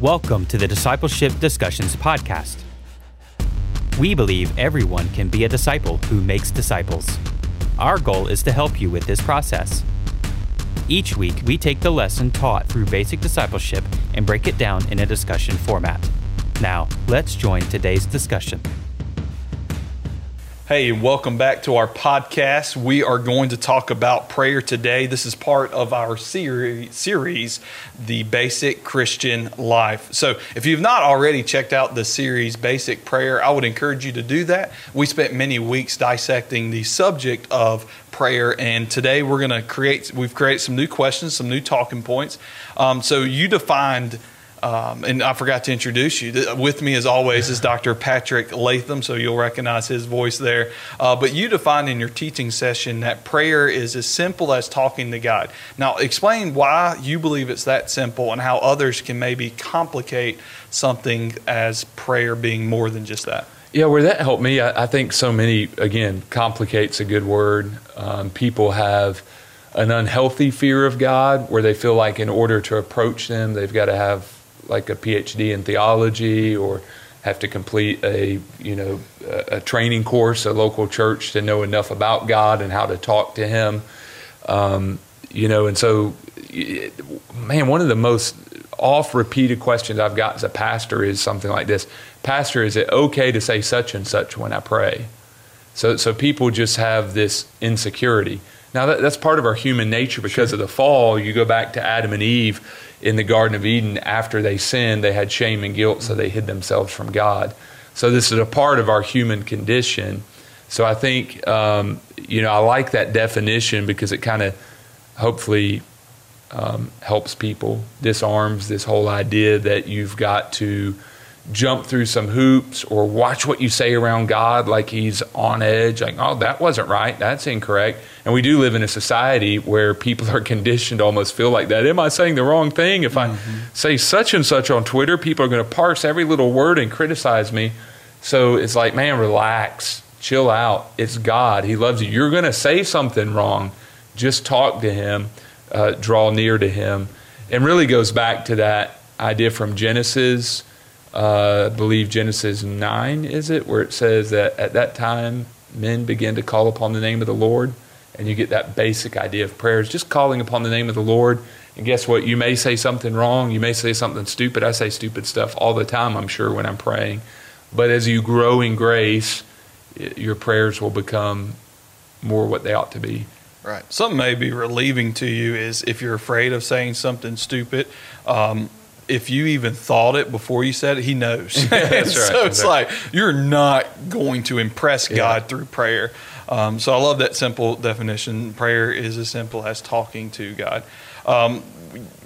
Welcome to the Discipleship Discussions Podcast. We believe everyone can be a disciple who makes disciples. Our goal is to help you with this process. Each week, we take the lesson taught through basic discipleship and break it down in a discussion format. Now, let's join today's discussion. Hey, welcome back to our podcast. We are going to talk about prayer today. This is part of our series, The Basic Christian Life. So, if you've not already checked out the series, Basic Prayer, I would encourage you to do that. We spent many weeks dissecting the subject of prayer, and today we're going to create, we've created some new questions, some new talking points. Um, so, you defined um, and I forgot to introduce you. With me, as always, is Dr. Patrick Latham, so you'll recognize his voice there. Uh, but you defined in your teaching session that prayer is as simple as talking to God. Now, explain why you believe it's that simple and how others can maybe complicate something as prayer being more than just that. Yeah, where that helped me, I, I think so many, again, complicates a good word. Um, people have an unhealthy fear of God where they feel like in order to approach them, they've got to have like a PhD in theology or have to complete a you know a, training course, a local church to know enough about God and how to talk to Him. Um, you know, and so, man, one of the most oft repeated questions I've got as a pastor is something like this: Pastor, is it okay to say such and such when I pray? So, so people just have this insecurity. Now, that, that's part of our human nature because sure. of the fall. You go back to Adam and Eve in the Garden of Eden after they sinned, they had shame and guilt, so they hid themselves from God. So this is a part of our human condition. So I think, um, you know, I like that definition because it kind of hopefully um, helps people, disarms this whole idea that you've got to jump through some hoops or watch what you say around God like he's on edge, like, oh, that wasn't right, that's incorrect. And we do live in a society where people are conditioned to almost feel like that. Am I saying the wrong thing? If mm-hmm. I say such and such on Twitter, people are going to parse every little word and criticize me. So it's like, man, relax, chill out. It's God. He loves you. You're going to say something wrong. Just talk to Him, uh, draw near to Him. And really goes back to that idea from Genesis uh, I believe Genesis 9, is it, where it says that at that time men begin to call upon the name of the Lord. And you get that basic idea of prayer is just calling upon the name of the Lord. And guess what? You may say something wrong. You may say something stupid. I say stupid stuff all the time, I'm sure, when I'm praying. But as you grow in grace, your prayers will become more what they ought to be. Right. Something may be relieving to you is if you're afraid of saying something stupid. Um, if you even thought it before you said it, he knows. That's right. so it's like you're not going to impress God through prayer. Um, so I love that simple definition. Prayer is as simple as talking to God. Um,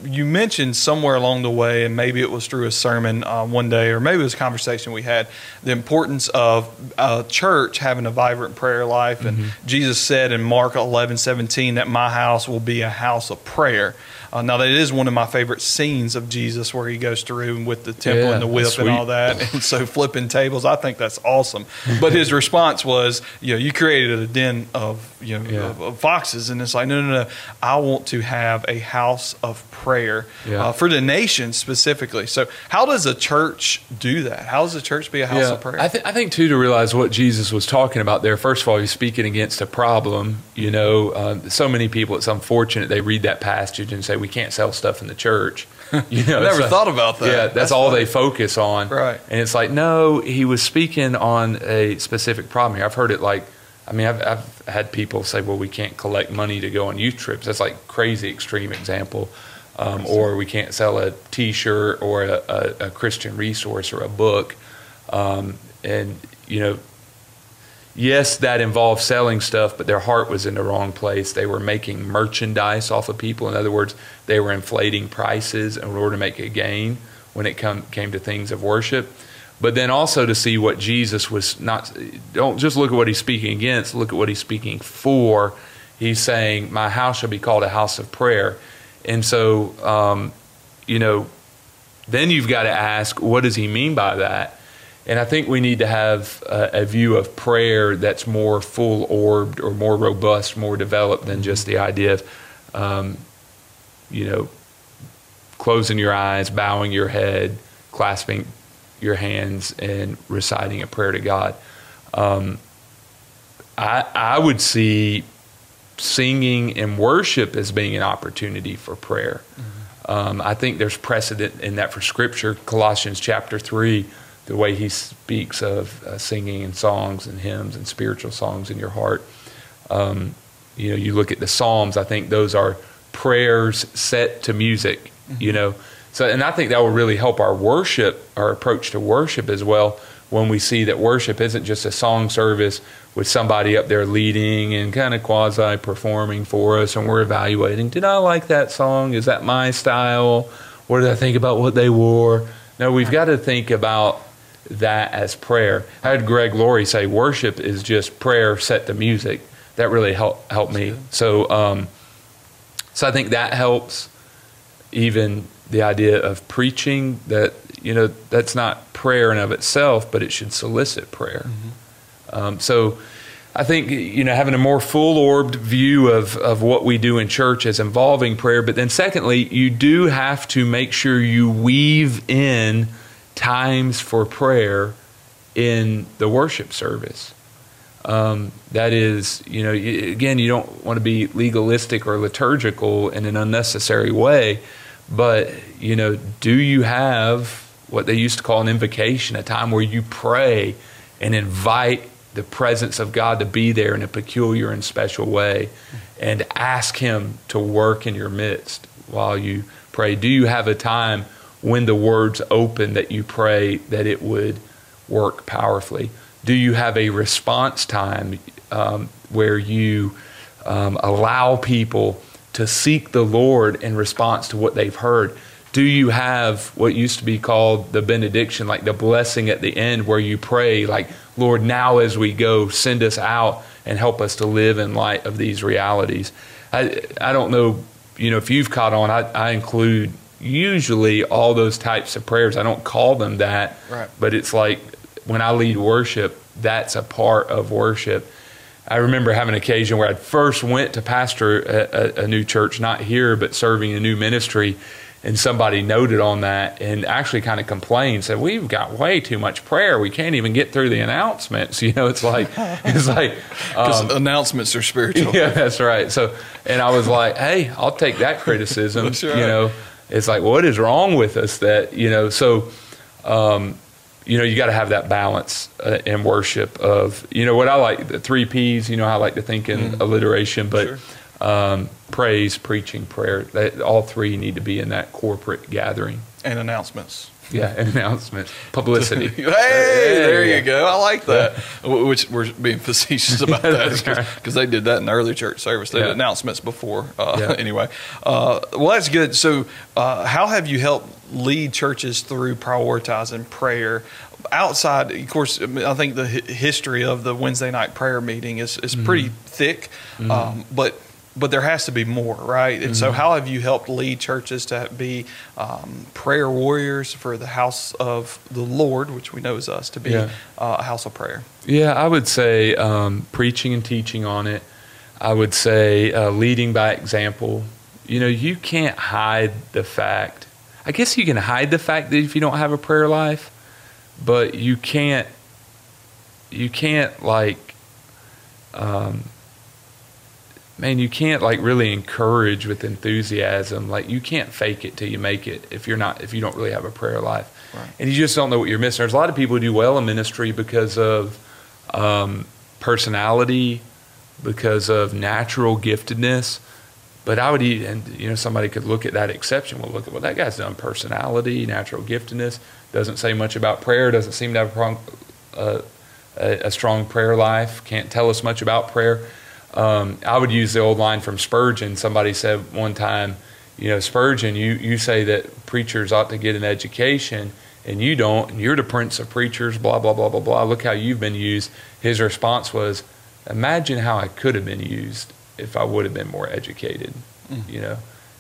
you mentioned somewhere along the way, and maybe it was through a sermon uh, one day, or maybe it was a conversation we had, the importance of a church having a vibrant prayer life. And mm-hmm. Jesus said in Mark 11, 17 that my house will be a house of prayer. Uh, now that is one of my favorite scenes of Jesus where he goes through with the temple yeah, and the whip and all that. And so flipping tables, I think that's awesome. But his response was, you know, you created a den of, you know, yeah. of, of foxes. And it's like, no, no, no. I want to have a house of prayer yeah. uh, for the nation specifically. So how does a church do that? How does a church be a house of prayer? I, th- I think too, to realize what Jesus was talking about there, first of all, he's speaking against a problem. You know, uh, so many people, it's unfortunate they read that passage and say, we can't sell stuff in the church. You know, never thought about that. Yeah, that's, that's all funny. they focus on. Right. And it's like, no, he was speaking on a specific problem here. I've heard it like, I mean, I've, I've had people say, well, we can't collect money to go on youth trips. That's like crazy extreme example. Um, or we can't sell a T-shirt or a, a, a Christian resource or a book. Um, and you know, yes, that involved selling stuff, but their heart was in the wrong place. They were making merchandise off of people. In other words, they were inflating prices in order to make a gain when it come, came to things of worship. But then also to see what Jesus was not, don't just look at what he's speaking against, look at what he's speaking for. He's saying, My house shall be called a house of prayer. And so, um, you know, then you've got to ask, what does he mean by that? And I think we need to have a, a view of prayer that's more full orbed or more robust, more developed than just the idea of, um, you know, closing your eyes, bowing your head, clasping your hands, and reciting a prayer to God. Um, I, I would see singing and worship as being an opportunity for prayer. Mm-hmm. Um, I think there's precedent in that for Scripture. Colossians chapter 3, the way he speaks of uh, singing and songs and hymns and spiritual songs in your heart. Um, you know, you look at the Psalms, I think those are prayers set to music, mm-hmm. you know. So, and I think that will really help our worship, our approach to worship as well, when we see that worship isn't just a song service with somebody up there leading and kind of quasi performing for us, and we're evaluating did I like that song? Is that my style? What did I think about what they wore? No, we've got to think about that as prayer. I had Greg Laurie say worship is just prayer set to music. That really helped helped me. So, um, so I think that helps. Even the idea of preaching that you know that's not prayer in of itself, but it should solicit prayer. Mm-hmm. Um, so I think you know having a more full orbed view of of what we do in church as involving prayer, but then secondly, you do have to make sure you weave in times for prayer in the worship service. Um, that is, you know, again, you don't want to be legalistic or liturgical in an unnecessary way, but you know, do you have what they used to call an invocation, a time where you pray and invite the presence of God to be there in a peculiar and special way and ask Him to work in your midst while you pray? Do you have a time when the words open that you pray that it would work powerfully? Do you have a response time um, where you um, allow people to seek the Lord in response to what they've heard? do you have what used to be called the benediction, like the blessing at the end, where you pray, like, Lord, now as we go, send us out and help us to live in light of these realities? I, I don't know, you know, if you've caught on, I, I include usually all those types of prayers. I don't call them that, right. but it's like when I lead worship, that's a part of worship. I remember having an occasion where I first went to pastor a, a, a new church, not here, but serving a new ministry and somebody noted on that and actually kind of complained said we've got way too much prayer we can't even get through the announcements you know it's like it's like um, announcements are spiritual yeah that's right so and i was like hey i'll take that criticism right. you know it's like what is wrong with us that you know so um, you know you got to have that balance uh, in worship of you know what i like the three p's you know i like to think in mm. alliteration but sure um, praise, preaching, prayer. That, all three need to be in that corporate gathering. And announcements. Yeah, and announcements, publicity. hey, there you go. I like that. Which we're being facetious about that because they did that in the early church service. They yeah. did announcements before. Uh, yeah. Anyway, uh, well, that's good. So, uh, how have you helped lead churches through prioritizing prayer? Outside, of course, I think the history of the Wednesday night prayer meeting is, is mm-hmm. pretty thick, mm-hmm. um, but but there has to be more, right? And mm-hmm. so, how have you helped lead churches to be um, prayer warriors for the house of the Lord, which we know is us, to be yeah. uh, a house of prayer? Yeah, I would say um, preaching and teaching on it. I would say uh, leading by example. You know, you can't hide the fact. I guess you can hide the fact that if you don't have a prayer life, but you can't. You can't like. Um, man, you can't like really encourage with enthusiasm. Like you can't fake it till you make it if you're not if you don't really have a prayer life, right. and you just don't know what you're missing. There's a lot of people who do well in ministry because of um, personality, because of natural giftedness. But I would, eat, and you know, somebody could look at that exception. Well, look at well, that guy's done personality, natural giftedness. Doesn't say much about prayer. Doesn't seem to have a, uh, a, a strong prayer life. Can't tell us much about prayer um, I would use the old line from Spurgeon. Somebody said one time, you know, Spurgeon, you, you say that preachers ought to get an education and you don't, and you're the prince of preachers, blah, blah, blah, blah, blah. Look how you've been used. His response was, imagine how I could have been used if I would have been more educated, mm. you know,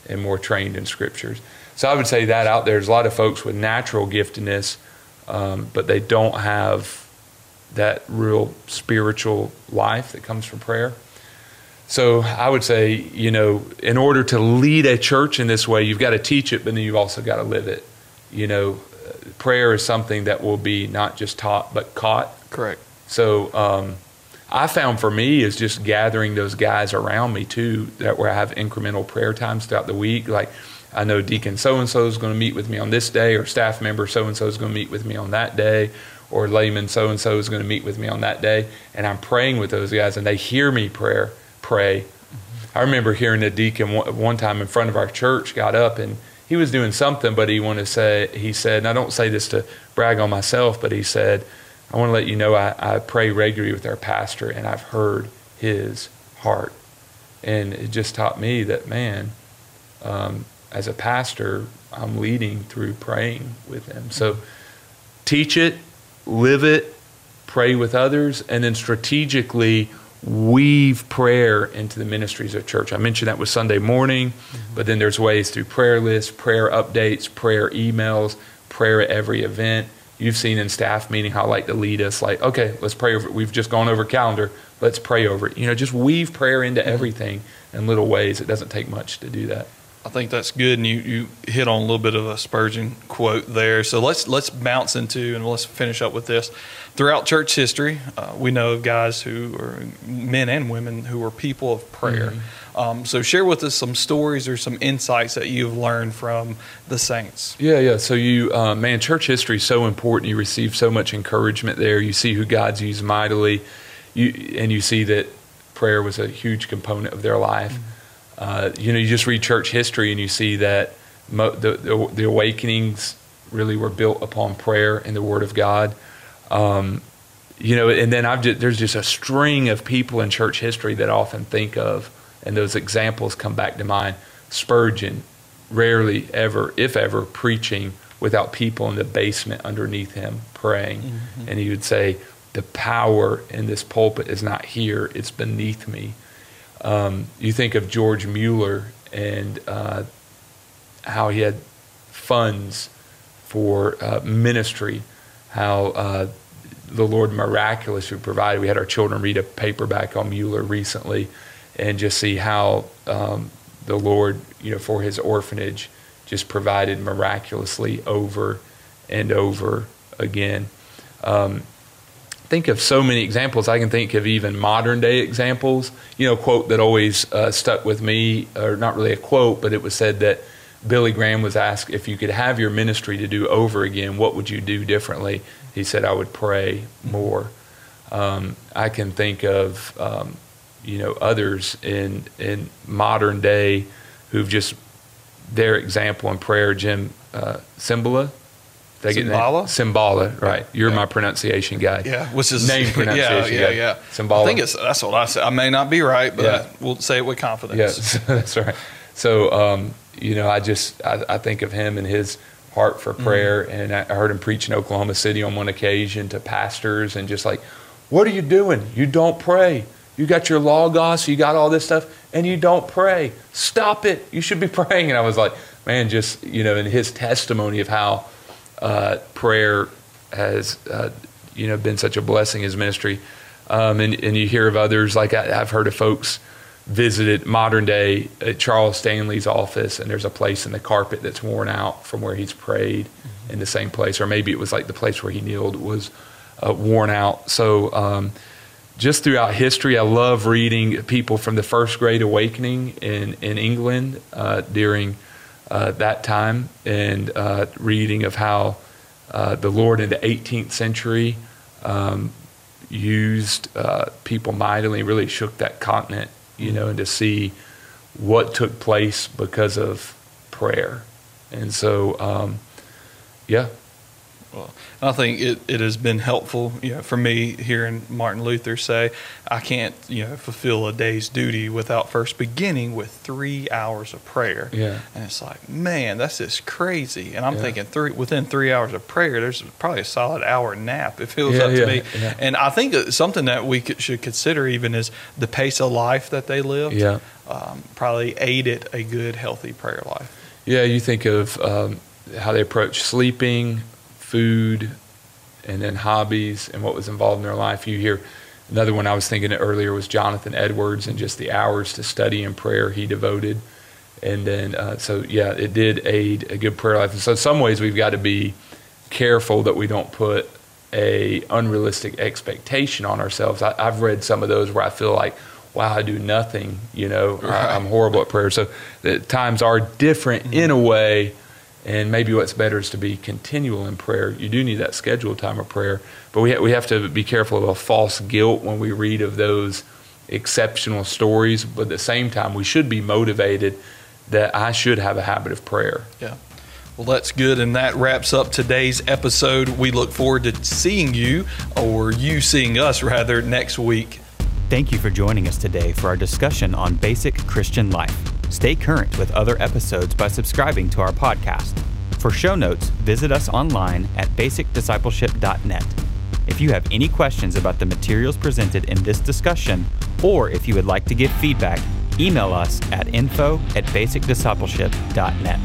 and more trained in scriptures. So I would say that out there. There's a lot of folks with natural giftedness, um, but they don't have that real spiritual life that comes from prayer. So I would say, you know, in order to lead a church in this way, you've got to teach it, but then you've also got to live it. You know, prayer is something that will be not just taught but caught. Correct. So um, I found for me is just gathering those guys around me too, that where I have incremental prayer times throughout the week. Like I know Deacon so and so is going to meet with me on this day, or staff member so and so is going to meet with me on that day, or layman so and so is going to meet with me on that day, and I'm praying with those guys, and they hear me prayer pray. I remember hearing a deacon one time in front of our church got up and he was doing something, but he wanted to say, he said, and I don't say this to brag on myself, but he said, I want to let you know I, I pray regularly with our pastor and I've heard his heart. And it just taught me that, man, um, as a pastor, I'm leading through praying with him. So teach it, live it, pray with others, and then strategically weave prayer into the ministries of church. I mentioned that with Sunday morning, mm-hmm. but then there's ways through prayer lists, prayer updates, prayer emails, prayer at every event. You've seen in staff meeting how I like to lead us, like, okay, let's pray over. It. We've just gone over calendar. Let's pray over it. You know, just weave prayer into mm-hmm. everything in little ways. It doesn't take much to do that. I think that's good, and you, you hit on a little bit of a Spurgeon quote there. So let's let's bounce into and let's finish up with this. Throughout church history, uh, we know of guys who are men and women who are people of prayer. Mm-hmm. Um, so share with us some stories or some insights that you've learned from the saints. Yeah, yeah. So you, uh, man, church history is so important. You receive so much encouragement there. You see who God's used mightily, you and you see that prayer was a huge component of their life. Mm-hmm uh, you know, you just read church history and you see that mo- the, the, the, awakenings really were built upon prayer and the Word of God. Um, you know, and then I've just, there's just a string of people in church history that I often think of, and those examples come back to mind. Spurgeon, rarely ever, if ever, preaching without people in the basement underneath him praying. Mm-hmm. And he would say, The power in this pulpit is not here, it's beneath me. Um, you think of George Mueller and uh, how he had funds for uh, ministry, how uh, the Lord miraculously provided. We had our children read a paperback on Mueller recently, and just see how um, the Lord, you know, for his orphanage, just provided miraculously over and over again. Um, think of so many examples. I can think of even modern day examples. You know, quote that always uh, stuck with me, or not really a quote, but it was said that Billy Graham was asked if you could have your ministry to do over again, what would you do differently? He said, I would pray more. Um, I can think of, um, you know, others in in modern day who've just their example in prayer. Jim uh, they Cymbala? Cymbala, right. You're yeah. my pronunciation guy. Yeah, which is name pronunciation Yeah, yeah, guy. yeah. Cymbala. I think it's, that's what I said. I may not be right, but yeah. we'll say it with confidence. Yes, that's right. So, um, you know, I just, I, I, think of him and his heart for mm-hmm. prayer. Mm-hmm. And I heard him preach in Oklahoma City on one occasion to pastors and just like, what are you doing? You don't pray. You got your logos, you got all this stuff, and you don't pray. Stop it. You should be praying. And I was like, man, just, you know, in his testimony of how, uh, prayer has uh, you know been such a blessing as ministry. Um, and, and you hear of others like I, have heard of folks visited modern day at Charles Stanley's office, and there's a place in the carpet that's worn out from where he's prayed mm-hmm. in the same place, or maybe it was like the place where he kneeled was uh, worn out. So. Um, just throughout history, I love reading people from the First Great Awakening in in England uh, during uh, that time and uh, reading of how uh, the Lord in the 18th century um, used uh, people mightily, really shook that continent, you know, and to see what took place because of prayer. And so, um, yeah, well, I think it, it has been helpful, you know, for me hearing Martin Luther say, I can't, you know, fulfill a day's duty without first beginning with three hours of prayer. Yeah. And it's like, man, that's just crazy. And I'm yeah. thinking three within three hours of prayer, there's probably a solid hour nap. If it was yeah, up to me. And I think something that we could, should consider even is the pace of life that they lived. Yeah. Um, probably aided a good, healthy prayer life. Yeah, you think of um, how they approach sleeping, food, and then hobbies and what was involved in their life. You hear Another one I was thinking of earlier was Jonathan Edwards and just the hours to study and prayer he devoted. And then, uh, so yeah, it did aid a good prayer life. And so, in some ways, we've got to be careful that we don't put a unrealistic expectation on ourselves. I, have read some of those where I feel like, wow, I do nothing. You know, right. I, am horrible at prayer. So the times are different mm-hmm. in a way. And maybe what's better is to be continual in prayer. You do need that scheduled time of prayer, but we ha- we have to be careful of a false guilt when we read of those exceptional stories. But at the same time, we should be motivated that I should have a habit of prayer. Yeah. Well, that's good. And that wraps up today's episode. We look forward to seeing you, or you seeing us rather, next week. Thank you for joining us today for our discussion on basic Christian life. Stay current with other episodes by subscribing to our podcast. For show notes, visit us online at basicdiscipleship.net. If you have any questions about the materials presented in this discussion, or if you would like to give feedback, email us at info at basicdiscipleship.net.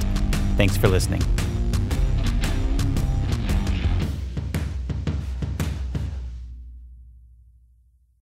Thanks for listening.